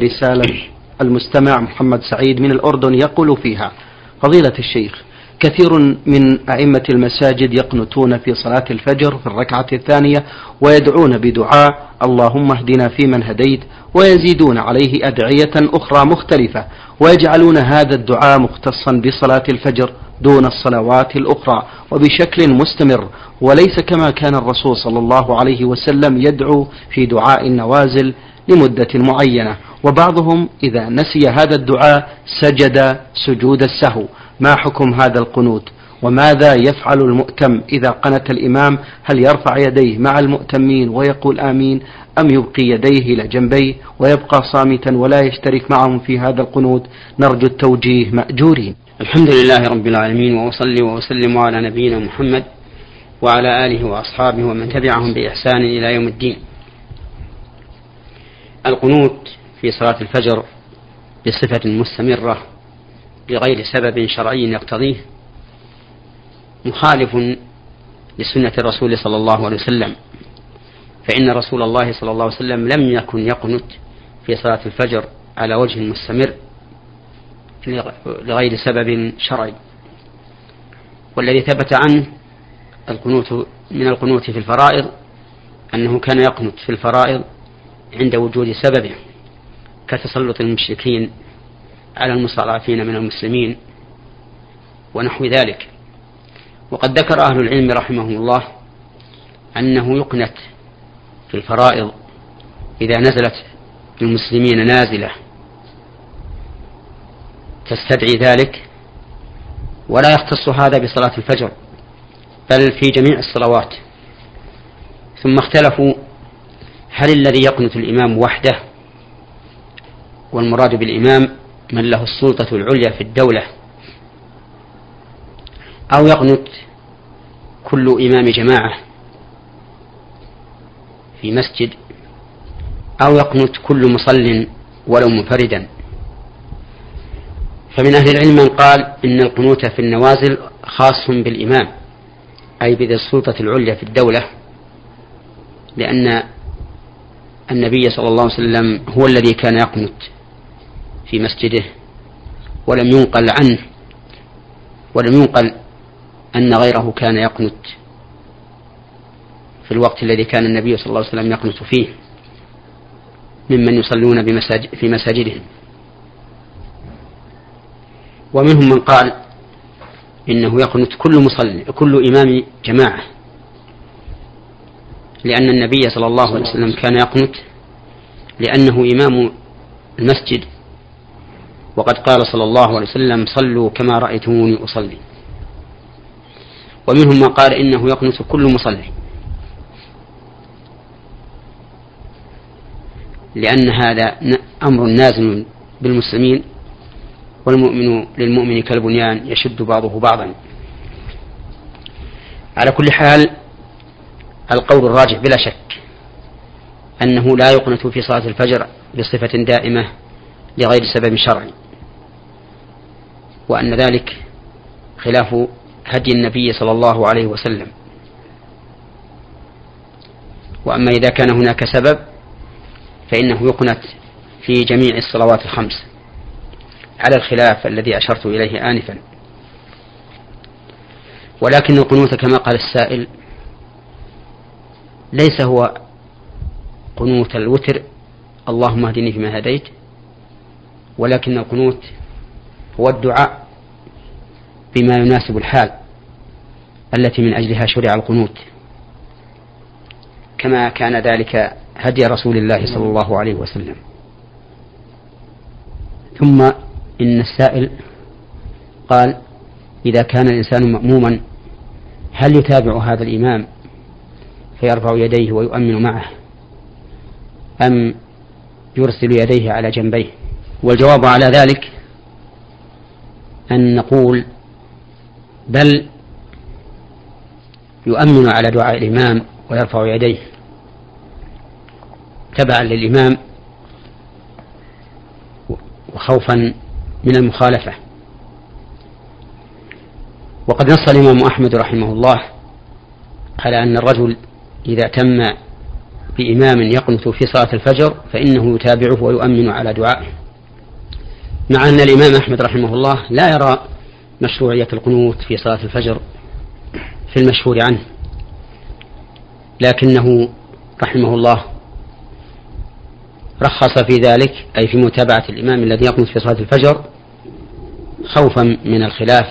رسالة المستمع محمد سعيد من الأردن يقول فيها فضيلة الشيخ كثير من أئمة المساجد يقنتون في صلاة الفجر في الركعة الثانية ويدعون بدعاء اللهم اهدنا فيمن هديت ويزيدون عليه أدعية أخرى مختلفة ويجعلون هذا الدعاء مختصا بصلاة الفجر دون الصلوات الأخرى وبشكل مستمر وليس كما كان الرسول صلى الله عليه وسلم يدعو في دعاء النوازل لمدة معينة. وبعضهم إذا نسي هذا الدعاء سجد سجود السهو. ما حكم هذا القنوت؟ وماذا يفعل المؤتم إذا قنت الإمام؟ هل يرفع يديه مع المؤتمين ويقول آمين؟ أم يبقي يديه إلى جنبيه ويبقى صامتا ولا يشترك معهم في هذا القنوت؟ نرجو التوجيه مأجورين. الحمد لله رب العالمين وأصلي وأسلم على نبينا محمد وعلى آله وأصحابه ومن تبعهم بإحسان إلى يوم الدين. القنوت في صلاة الفجر بصفة مستمرة بغير سبب شرعي يقتضيه مخالف لسنة الرسول صلى الله عليه وسلم. فإن رسول الله صلى الله عليه وسلم لم يكن يقنت في صلاة الفجر على وجه مستمر لغير سبب شرعي. والذي ثبت عنه القنوت من القنوت في الفرائض أنه كان يقنت في الفرائض عند وجود سببه. كتسلط المشركين على المستضعفين من المسلمين ونحو ذلك. وقد ذكر أهل العلم رحمهم الله أنه يقنت في الفرائض إذا نزلت بالمسلمين نازلة تستدعي ذلك ولا يختص هذا بصلاة الفجر بل في جميع الصلوات. ثم اختلفوا هل الذي يقنت الإمام وحده والمراد بالإمام من له السلطة العليا في الدولة. أو يقنت كل إمام جماعة في مسجد أو يقنت كل مصل ولو منفردا. فمن أهل العلم من قال إن القنوت في النوازل خاص بالإمام أي بذي السلطة العليا في الدولة لأن النبي صلى الله عليه وسلم هو الذي كان يقنت في مسجده ولم ينقل عنه ولم ينقل أن غيره كان يقنت في الوقت الذي كان النبي صلى الله عليه وسلم يقنت فيه ممن يصلون بمساجد في مساجدهم. ومنهم من قال إنه يقنت كل مصلي كل إمام جماعة لأن النبي صلى الله عليه وسلم كان يقنت لأنه إمام المسجد وقد قال صلى الله عليه وسلم صلوا كما رأيتموني أصلي. ومنهم من قال إنه يقنت كل مصلي. لأن هذا أمر نازل بالمسلمين والمؤمن للمؤمن كالبنيان يشد بعضه بعضا. على كل حال القول الراجح بلا شك أنه لا يقنت في صلاة الفجر بصفة دائمة لغير سبب شرعي. وأن ذلك خلاف هدي النبي صلى الله عليه وسلم. وأما إذا كان هناك سبب فإنه يقنت في جميع الصلوات الخمس على الخلاف الذي أشرت إليه آنفا. ولكن القنوت كما قال السائل ليس هو قنوت الوتر اللهم اهدني فيما هديت ولكن القنوت هو الدعاء بما يناسب الحال التي من أجلها شرع القنوت. كما كان ذلك هدي رسول الله صلى الله عليه وسلم. ثم إن السائل قال إذا كان الإنسان مأموما هل يتابع هذا الإمام فيرفع يديه ويؤمن معه أم يرسل يديه على جنبيه؟ والجواب على ذلك أن نقول بل يؤمن على دعاء الإمام ويرفع يديه تبعا للإمام وخوفا من المخالفة. وقد نص الإمام أحمد رحمه الله على أن الرجل إذا تم بإمام يقنت في صلاة الفجر فإنه يتابعه ويؤمن على دعائه. مع أن الإمام أحمد رحمه الله لا يرى مشروعية القنوت في صلاة الفجر في المشهور عنه لكنه رحمه الله رخص في ذلك أي في متابعة الإمام الذي يقنط في صلاة الفجر خوفا من الخلاف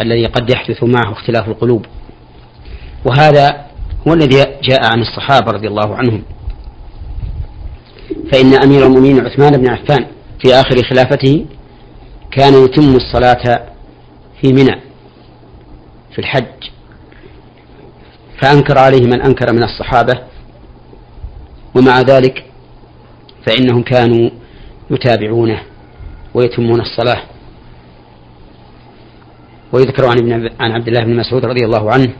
الذي قد يحدث معه اختلاف القلوب. وهذا هو الذي جاء عن الصحابة رضي الله عنهم. فإن أمير المؤمنين عثمان بن عفان في آخر خلافته كان يتم الصلاة في منى في الحج فأنكر عليه من أنكر من الصحابة ومع ذلك فإنهم كانوا يتابعونه ويتمون الصلاة. ويذكر عن ابن عن عبد الله بن مسعود رضي الله عنه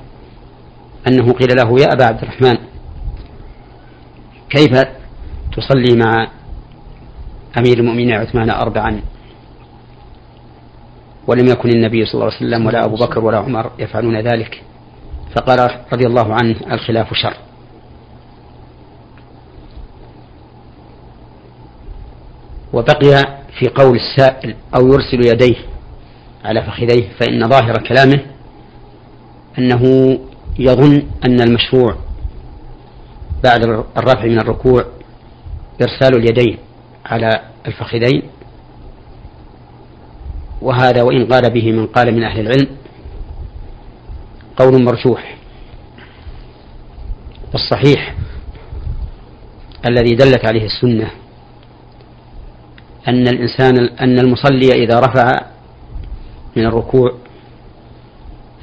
أنه قيل له يا أبا عبد الرحمن كيف تصلي مع أمير المؤمنين عثمان أربعا. ولم يكن النبي صلى الله عليه وسلم ولا أبو بكر ولا عمر يفعلون ذلك. فقال رضي الله عنه الخلاف شر. وبقي في قول السائل أو يرسل يديه على فخذيه فإن ظاهر كلامه أنه يظن أن المشروع بعد الرفع من الركوع إرسال اليدين. على الفخذين. وهذا وإن قال به من قال من أهل العلم قول مرجوح. والصحيح الذي دلت عليه السنة أن الإنسان أن المصلي إذا رفع من الركوع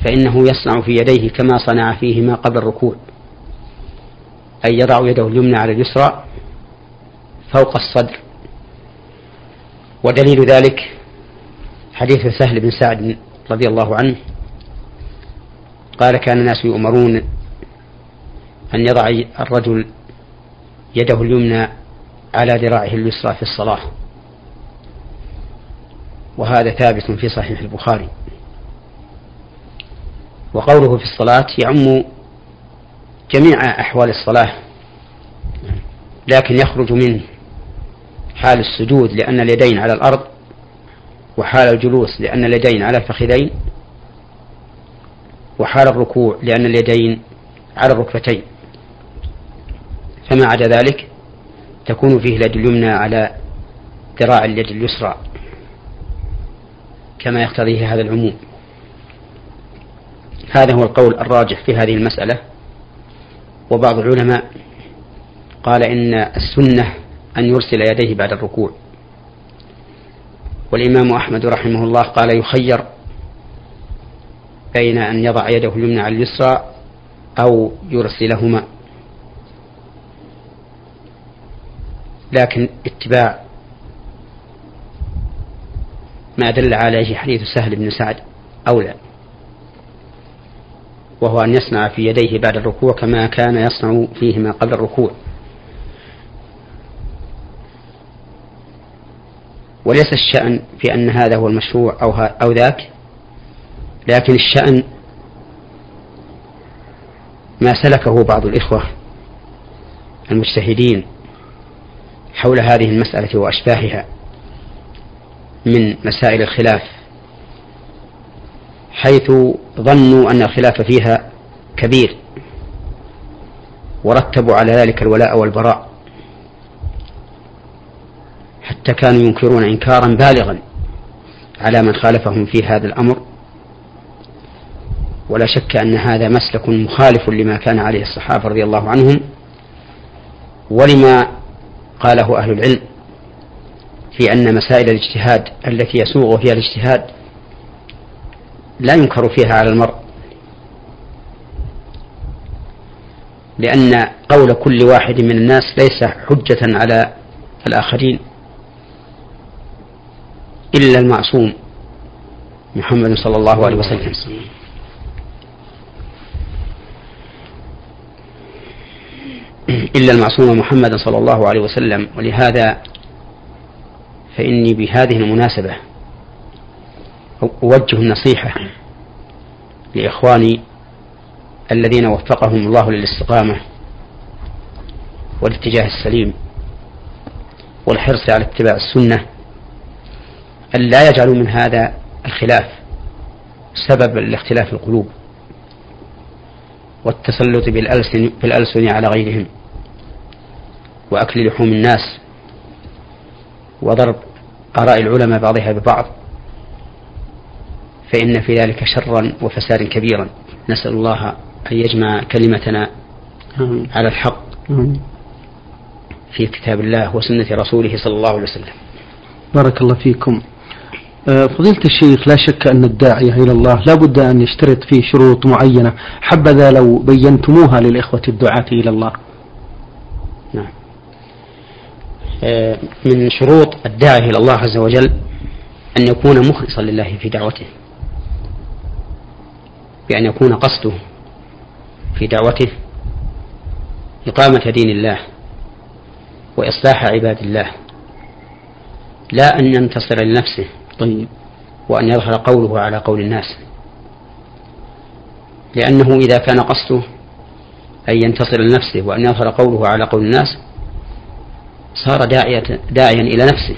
فإنه يصنع في يديه كما صنع فيهما قبل الركوع أي يضع يده اليمنى على اليسرى فوق الصدر. ودليل ذلك حديث سهل بن سعد رضي الله عنه. قال كان الناس يؤمرون أن يضع الرجل يده اليمنى على ذراعه اليسرى في الصلاة. وهذا ثابت في صحيح البخاري. وقوله في الصلاة يعم جميع أحوال الصلاة لكن يخرج منه. حال السجود لأن اليدين على الأرض وحال الجلوس لأن اليدين على الفخذين وحال الركوع لأن اليدين على الركبتين. فما عدا ذلك تكون فيه اليد اليمنى على ذراع اليد اليسرى كما يقتضيه هذا العموم. هذا هو القول الراجح في هذه المسألة وبعض العلماء قال إن السنة أن يرسل يديه بعد الركوع. والإمام أحمد رحمه الله قال يخير بين أن يضع يده اليمنى على اليسرى أو يرسلهما. لكن اتباع ما دل عليه حديث سهل بن سعد أولى وهو أن يصنع في يديه بعد الركوع كما كان يصنع فيهما قبل الركوع. وليس الشأن في أن هذا هو المشروع أو, أو ذاك لكن الشأن ما سلكه بعض الإخوة المجتهدين حول هذه المسألة وأشباهها من مسائل الخلاف حيث ظنوا أن الخلاف فيها كبير ورتبوا على ذلك الولاء والبراء. حتى كانوا ينكرون إنكارا بالغا على من خالفهم في هذا الأمر. ولا شك أن هذا مسلك مخالف لما كان عليه الصحابة رضي الله عنهم ولما قاله أهل العلم في أن مسائل الاجتهاد التي يسوغ فيها الاجتهاد لا ينكر فيها على المرء. لأن قول كل واحد من الناس ليس حجة على الآخرين. إلا المعصوم. محمد صلى الله عليه وسلم. إلا المعصوم محمد صلى الله عليه وسلم. ولهذا فإني بهذه المناسبة أوجه النصيحة لإخواني الذين وفقهم الله للاستقامة والاتجاه السليم والحرص على اتباع السنة أن لا يجعلوا من هذا الخلاف سبب لاختلاف القلوب والتسلط بالألسن, بالألسن على غيرهم وأكل لحوم الناس وضرب آراء العلماء بعضها ببعض. فإن في ذلك شرا وفسادا كبيرا. نسأل الله أن يجمع كلمتنا على الحق في كتاب الله وسنة رسوله صلى الله عليه وسلم. بارك الله فيكم. فضيلة الشيخ لا شك أن الداعية إلى الله لا بد أن يشترط فيه شروط معينة حبذا لو بينتموها للإخوة الدعاة إلى الله. نعم. آه، من شروط الداعي إلى الله عز وجل أن يكون مخلصا لله في دعوته بأن يكون قصده في دعوته إقامة دين الله وإصلاح عباد الله لا أن ينتصر لنفسه. طيب. وأن يظهر قوله على قول الناس. لأنه إذا كان قصده أن ينتصر لنفسه وأن يظهر قوله على قول الناس صار داعية داعيا إلى نفسه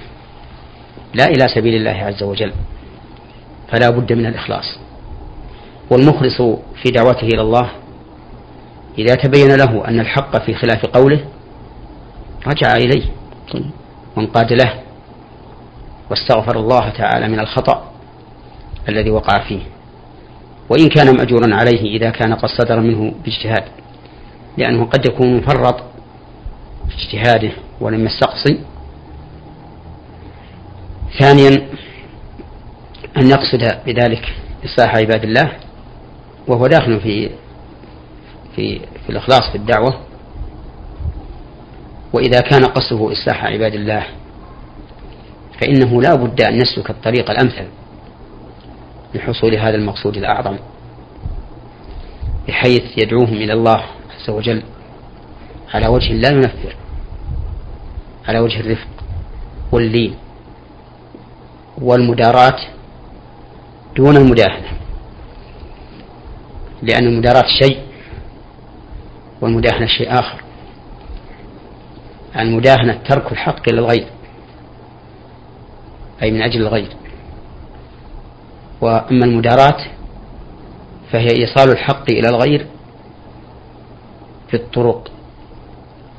لا إلى سبيل الله عز وجل فلا بد من الإخلاص. والمخلص في دعوته إلى الله إذا تبين له أن الحق في خلاف قوله رجع إليه وانقاد له. واستغفر الله تعالى من الخطأ الذي وقع فيه. وإن كان مأجورا عليه إذا كان قد صدر منه باجتهاد لأنه قد يكون مفرط في اجتهاده ولم يستقصي ثانيا أن يقصد بذلك إصلاح عباد الله وهو داخل في في في الإخلاص في الدعوة. وإذا كان قصده إصلاح عباد الله فإنه لا بد أن يسلك الطريق الأمثل لحصول هذا المقصود الأعظم بحيث يدعوهم إلى الله عز وجل على وجه لا ينفر على وجه الرفق واللين والمداراة دون المداهنة لأن المداراة شيء والمداهنة شيء آخر. المداهنة ترك الحق إلى الغير أي من أجل الغير. وأما المداراة فهي إيصال الحق إلى الغير بالطرق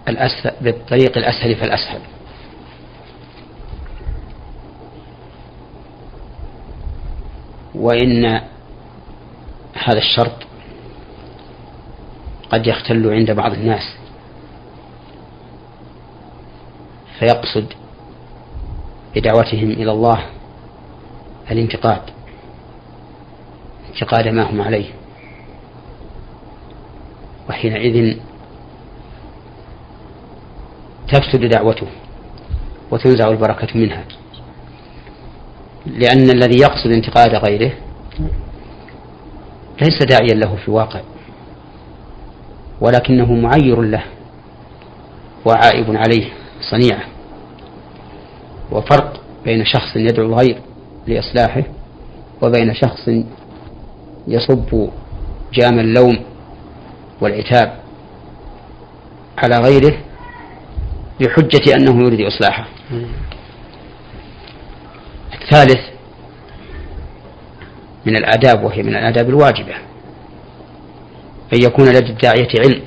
الأسهل بالطريق الأسهل فالأسهل. وإن هذا الشرط قد يختل عند بعض الناس فيقصد بدعوتهم إلى الله الانتقاد انتقاد ما هم عليه. وحينئذ تفسد دعوته وتنزع البركة منها. لأن الذي يقصد انتقاد غيره ليس داعيا له في الواقع ولكنه معير له وعائب عليه صنيعة. وفرق بين شخص يدعو الغير لإصلاحه وبين شخص يصب جام اللوم والعتاب على غيره بحجة أنه يريد إصلاحه. الثالث من الآداب وهي من الآداب الواجبة أن يكون لدى الداعية علم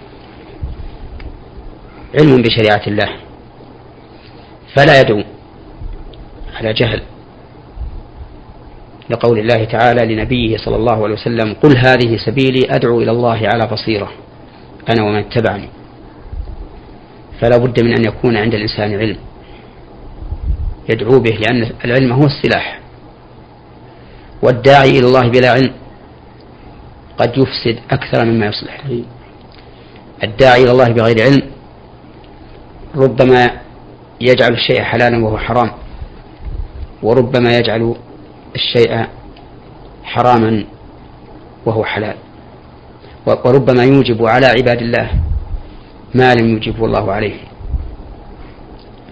علم بشريعة الله فلا يدعو على جهل. لقول الله تعالى لنبيه صلى الله عليه وسلم قل هذه سبيلي أدعو إلى الله على بصيرة أنا ومن اتبعني. فلا بد من أن يكون عند الإنسان علم. يدعو به لأن العلم هو السلاح. والداعي إلى الله بلا علم قد يفسد أكثر مما يصلح. الداعي إلى الله بغير علم ربما يجعل الشيء حلالا وهو حرام. وربما يجعل الشيء حراما وهو حلال. وربما يوجب على عباد الله ما لم يوجبه الله عليه.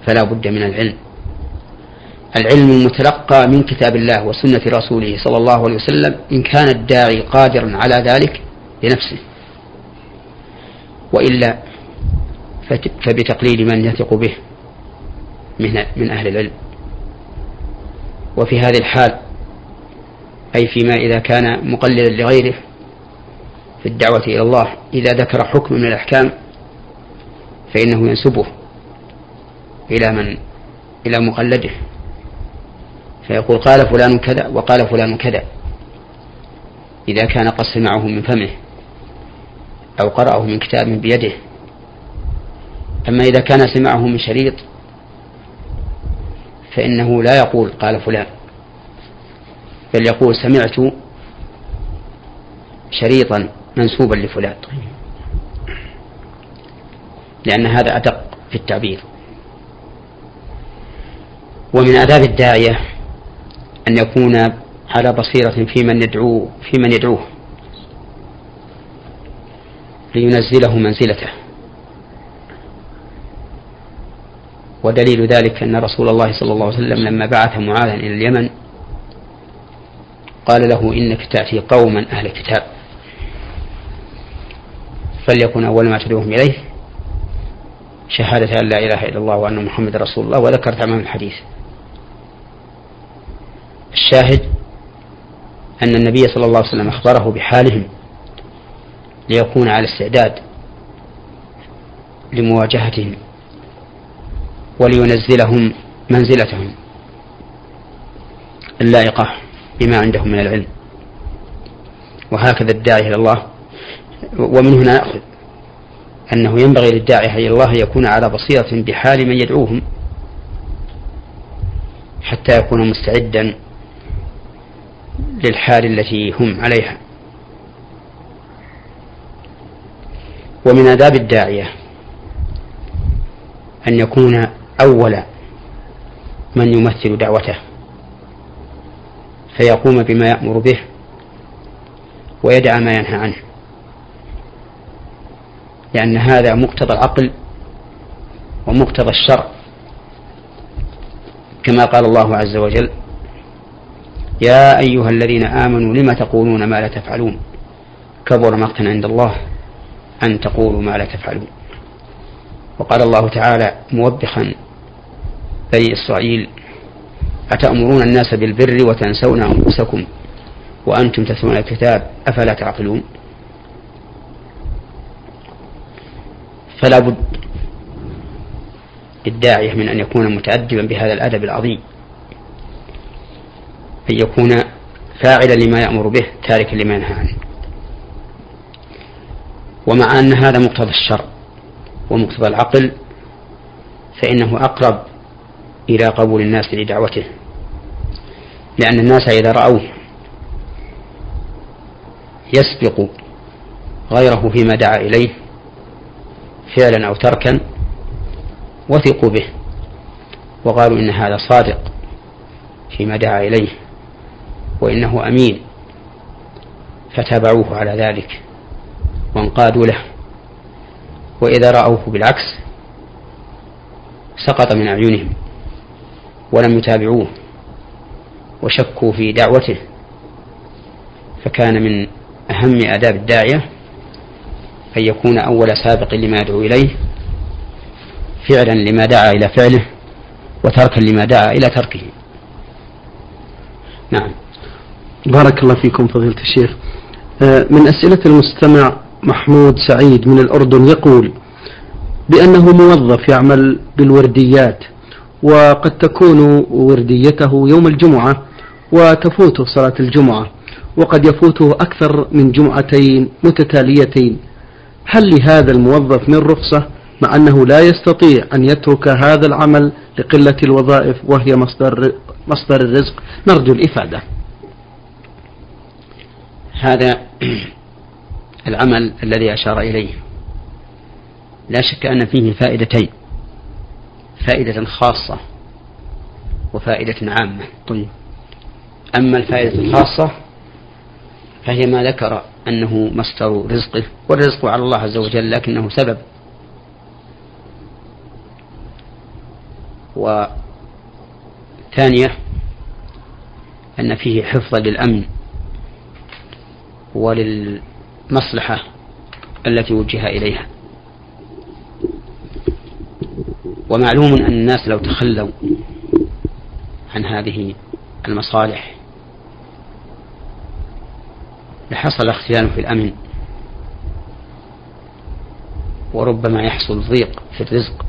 فلا بد من العلم. العلم المتلقى من كتاب الله وسنة رسوله صلى الله عليه وسلم إن كان الداعي قادرا على ذلك بنفسه وإلا فبتقليد من يثق به من أهل العلم. وفي هذه الحال أي فيما إذا كان مقلدا لغيره في الدعوة إلى الله إذا ذكر حكم من الأحكام فإنه ينسبه إلى من إلى مقلده. فيقول قال فلان كذا وقال فلان كذا. إذا كان قد سمعه من فمه أو قرأه من كتاب بيده. أما إذا كان سمعه من شريط فإنه لا يقول قال فلان بل يقول سمعت شريطا منسوبا لفلان. لأن هذا أدق في التعبير. ومن آداب الداعية أن يكون على بصيرة في من يدعوه في من يدعوه لينزله منزلته. ودليل ذلك أن رسول الله صلى الله عليه وسلم لما بعث معاذا إلى اليمن قال له إنك تأتي قوما أهل كتاب. فليكن أول ما تدعوهم إليه شهادة أن لا إله إلا الله وأن محمد رسول الله وذكر تمام الحديث. الشاهد أن النبي صلى الله عليه وسلم أخبره بحالهم ليكون على استعداد لمواجهتهم. ولينزلهم منزلتهم. اللائقة بما عندهم من العلم. وهكذا الداعي إلى الله. ومن هنا نأخذ أنه ينبغي للداعي إلى الله يكون على بصيرة بحال من يدعوهم. حتى يكون مستعدا للحال التي هم عليها. ومن آداب الداعية أن يكون أول من يمثل دعوته فيقوم بما يأمر به ويدع ما ينهى عنه. لأن هذا مقتضى العقل ومقتضى الشرع. كما قال الله عز وجل يا أيها الذين آمنوا لم تقولون ما لا تفعلون؟ كبر مقتا عند الله أن تقولوا ما لا تفعلون. وقال الله تعالى موبخا بني إسرائيل أتأمرون الناس بالبر وتنسون أنفسكم وأنتم تتلون الكتاب أفلا تعقلون؟ فلا بد للداعية من أن يكون متأدبا بهذا الأدب العظيم أن يكون فاعلا لما يأمر به تاركا لما ينهى عنه. ومع أن هذا مقتضى الشرع ومقتضى العقل فإنه أقرب إلى قبول الناس لدعوته لأن الناس إذا رأوه يسبق غيره فيما دعا إليه فعلا أو تركا وثقوا به وقالوا إن هذا صادق فيما دعا إليه وإنه أمين فتابعوه على ذلك وانقادوا له وإذا رأوه بالعكس سقط من أعينهم. ولم يتابعوه وشكوا في دعوته فكان من أهم آداب الداعية أن يكون أول سابق لما يدعو إليه فعلا لما دعا إلى فعله وتركا لما دعا إلى تركه. نعم. بارك الله فيكم فضيلة الشيخ. آه، من أسئلة المستمع محمود سعيد من الأردن يقول بأنه موظف يعمل بالورديات وقد تكون ورديته يوم الجمعة وتفوته صلاة الجمعة وقد يفوته أكثر من جمعتين متتاليتين. هل لهذا الموظف من رخصة مع أنه لا يستطيع أن يترك هذا العمل لقلة الوظائف وهي مصدر مصدر الرزق؟ نرجو الإفادة. هذا العمل الذي أشار إليه. لا شك أن فيه فائدتين. فائدة خاصة وفائدة عامة. طيب. أما الفائدة الخاصة فهي ما ذكر أنه مصدر رزقه والرزق على الله عز وجل لكنه سبب. وثانية أن فيه حفظا للأمن وللمصلحة التي وجه إليها. ومعلوم أن الناس لو تخلوا عن هذه المصالح لحصل اختلال في الأمن وربما يحصل ضيق في الرزق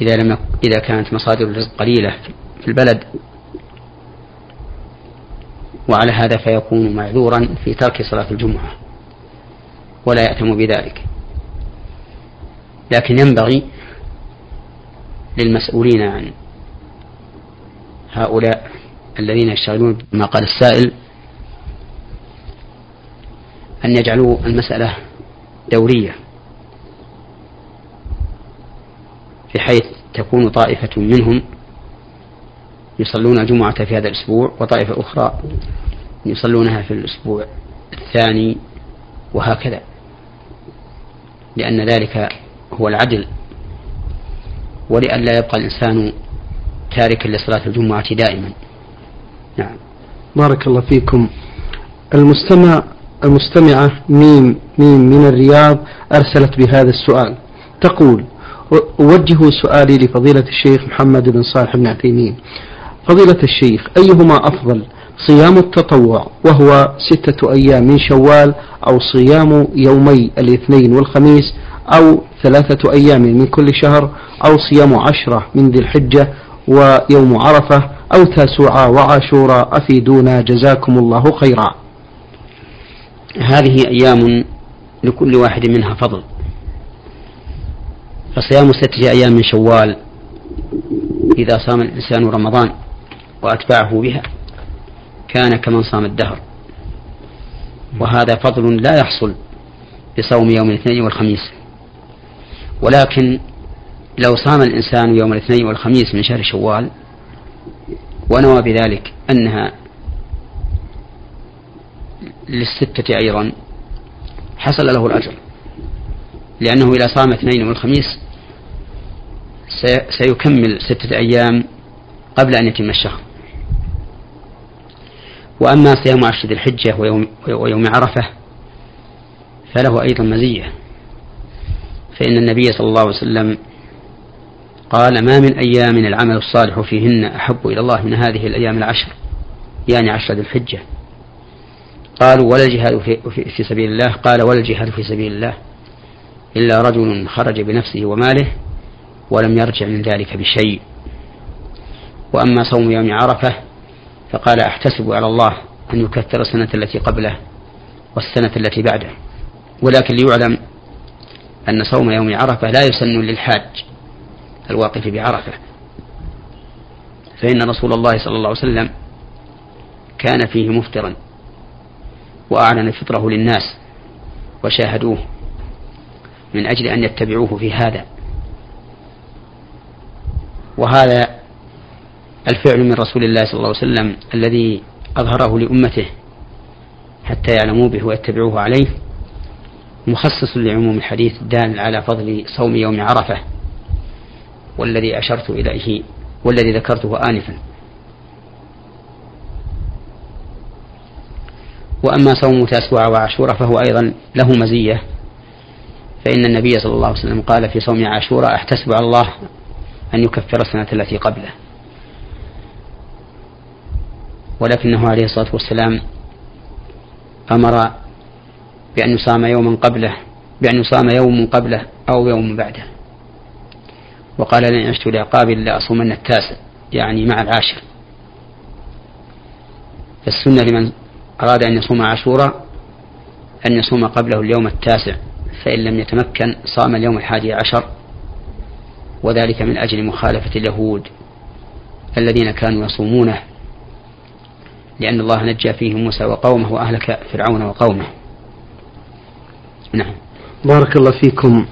إذا لم إذا كانت مصادر الرزق قليلة في البلد. وعلى هذا فيكون معذورا في ترك صلاة الجمعة ولا يأتم بذلك. لكن ينبغي للمسؤولين عن هؤلاء الذين يشتغلون بما قال السائل أن يجعلوا المسألة دورية بحيث تكون طائفة منهم يصلون الجمعة في هذا الأسبوع وطائفة أخرى يصلونها في الأسبوع الثاني وهكذا لأن ذلك هو العدل ولئلا يبقى الإنسان تاركا لصلاة الجمعة دائما. نعم. بارك الله فيكم. المستمع المستمعة ميم ميم من الرياض أرسلت بهذا السؤال. تقول أوجه سؤالي لفضيلة الشيخ محمد بن صالح بن عثيمين. فضيلة الشيخ أيهما أفضل صيام التطوع وهو ستة أيام من شوال أو صيام يومي الاثنين والخميس أو ثلاثة أيام من كل شهر أو صيام عشرة من ذي الحجة ويوم عرفة أو تاسوعا وعاشوراء أفيدونا جزاكم الله خيرا. هذه أيام لكل واحد منها فضل. فصيام ستة أيام من شوال إذا صام الإنسان رمضان وأتبعه بها كان كمن صام الدهر. وهذا فضل لا يحصل بصوم يوم الاثنين والخميس. ولكن لو صام الإنسان يوم الاثنين والخميس من شهر شوال ونوى بذلك أنها للستة أيضا حصل له الأجر. لأنه إذا صام اثنين والخميس سيكمل ستة أيام قبل أن يتم الشهر. وأما صيام عشر ذي الحجة ويوم, ويوم عرفة فله أيضا مزية. فإن النبي صلى الله عليه وسلم قال ما من أيام العمل الصالح فيهن أحب إلى الله من هذه الأيام العشر يعني عشر ذي الحجة. قالوا ولا الجهاد في, سبيل الله. قال ولا الجهاد في سبيل الله إلا رجل خرج بنفسه وماله ولم يرجع من ذلك بشيء. وأما صوم يوم عرفة فقال أحتسب على الله أن يكثر السنة التي قبله والسنة التي بعده. ولكن ليعلم أن صوم يوم عرفة لا يسن للحاج الواقف بعرفة. فإن رسول الله صلى الله عليه وسلم كان فيه مفطرا وأعلن فطره للناس وشاهدوه من أجل أن يتبعوه في هذا. وهذا الفعل من رسول الله صلى الله عليه وسلم الذي أظهره لأمته حتى يعلموا به ويتبعوه عليه. مخصص لعموم الحديث الدال على فضل صوم يوم عرفة والذي أشرت إليه والذي ذكرته آنفا. وأما صوم تاسوع وعاشوراء فهو أيضا له مزية فإن النبي صلى الله عليه وسلم قال في صوم عاشوراء أحتسب على الله أن يكفر السنة التي قبله. ولكنه عليه الصلاة والسلام أمر بأن يصام يوما قبله بأن يصام يوم قبله أو يوم بعده. وقال لن عشت لعقاب لأصومن التاسع يعني مع العاشر. فالسنة لمن أراد أن يصوم عاشوراء أن يصوم قبله اليوم التاسع فإن لم يتمكن صام اليوم الحادي عشر. وذلك من أجل مخالفة اليهود الذين كانوا يصومونه لأن الله نجى فيهم موسى وقومه وأهلك فرعون وقومه. نعم. بارك الله فيكم.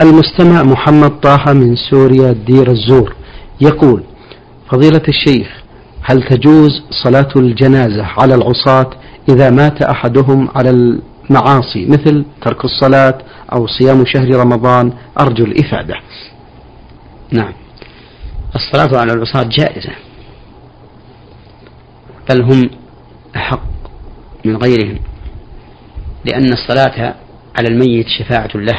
المستمع محمد طه من سوريا دير الزور يقول فضيلة الشيخ هل تجوز صلاة الجنازة على العصاة إذا مات أحدهم على المعاصي مثل ترك الصلاة أو صيام شهر رمضان؟ أرجو الإفادة. نعم. الصلاة على العصاة جائزة بل هم أحق من غيرهم لأن الصلاة على الميت شفاعة له.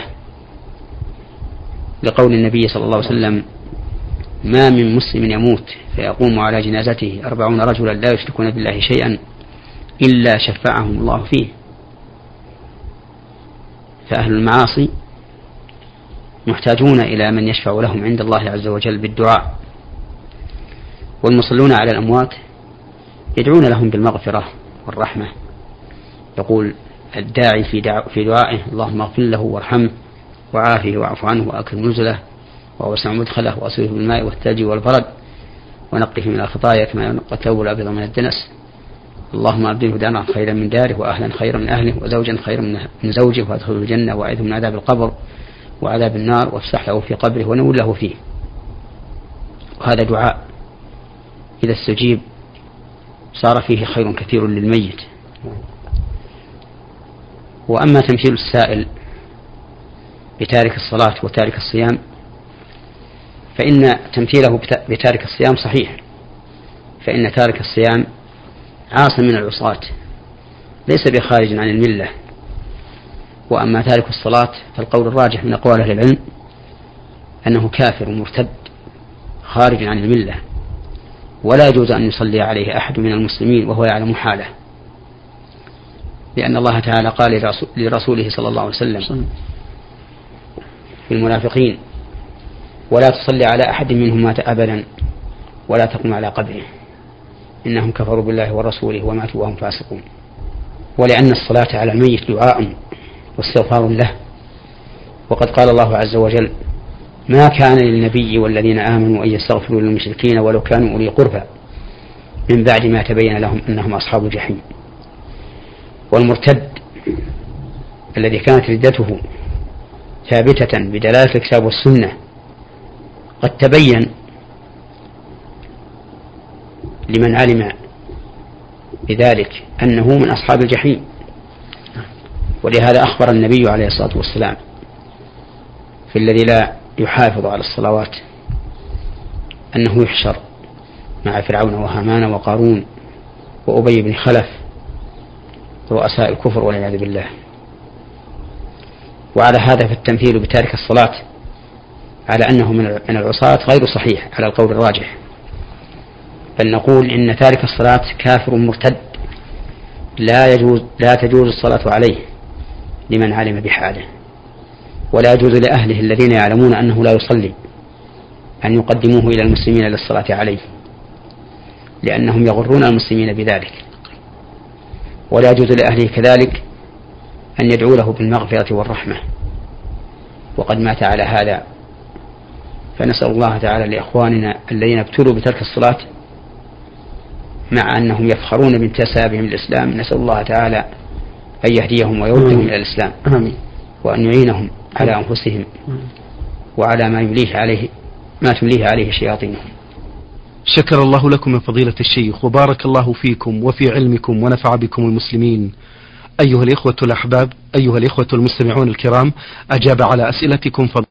لقول النبي صلى الله عليه وسلم ما من مسلم يموت فيقوم على جنازته أربعون رجلا لا يشركون بالله شيئا إلا شفعهم الله فيه. فأهل المعاصي محتاجون إلى من يشفع لهم عند الله عز وجل بالدعاء. والمصلون على الأموات يدعون لهم بالمغفرة والرحمة. يقول الداعي في في دعائه. اللهم اغفر له وارحمه وعافه واعف عنه وأكرم نزله ووسع مدخله واصله بالماء والثلج والبرد ونقه من الخطايا كما ينقى الثوب الأبيض من الدنس. اللهم ابدله دارا خيرا من داره وأهلا خيرا من أهله وزوجا خيرا من زوجه وأدخله الجنة وأعذه من عذاب القبر وعذاب النار وافسح له في قبره ونول له فيه. وهذا دعاء إذا استجيب صار فيه خير كثير للميت. وأما تمثيل السائل بتارك الصلاة وتارك الصيام فإن تمثيله بتارك الصيام صحيح فإن تارك الصيام عاص من العصاة ليس بخارج عن الملة. وأما تارك الصلاة فالقول الراجح من أقوال أهل العلم أنه كافر مرتد خارج عن الملة ولا يجوز أن يصلي عليه أحد من المسلمين وهو يعلم حاله. لأن الله تعالى قال لرسوله صلى الله عليه وسلم. في المنافقين ولا تصلي على أحد منهم مات أبدا ولا تقم على قبره. إنهم كفروا بالله ورسوله وماتوا وهم فاسقون. ولأن الصلاة على الميت دعاء واستغفار له. وقد قال الله عز وجل ما كان للنبي والذين آمنوا أن يستغفروا للمشركين ولو كانوا أولي قربى من بعد ما تبين لهم أنهم أصحاب الجحيم. والمرتد الذي كانت ردته ثابتة بدلالة الكتاب والسنة قد تبين لمن علم بذلك أنه من أصحاب الجحيم. ولهذا أخبر النبي عليه الصلاة والسلام في الذي لا يحافظ على الصلوات أنه يحشر مع فرعون وهامان وقارون وأبي بن خلف رؤساء الكفر والعياذ بالله. وعلى هذا فالتمثيل بتارك الصلاة على أنه من العصاة غير صحيح على القول الراجح. بل نقول إن تارك الصلاة كافر مرتد لا يجوز لا تجوز الصلاة عليه لمن علم بحاله. ولا يجوز لأهله الذين يعلمون أنه لا يصلي أن يقدموه إلى المسلمين للصلاة عليه لأنهم يغرون المسلمين بذلك. ولا يجوز لأهله كذلك أن يدعوا له بالمغفرة والرحمة. وقد مات على هذا. فنسأل الله تعالى لإخواننا الذين ابتلوا بترك الصلاة مع أنهم يفخرون بانتسابهم الإسلام نسأل الله تعالى أن يهديهم ويردهم إلى الإسلام آمين. وأن يعينهم على أنفسهم وعلى ما يمليه عليه ما تمليه عليه شياطينهم. شكر الله لكم من فضيلة الشيخ وبارك الله فيكم وفي علمكم ونفع بكم المسلمين. أيها الإخوة الأحباب أيها الإخوة المستمعون الكرام أجاب على أسئلتكم فضل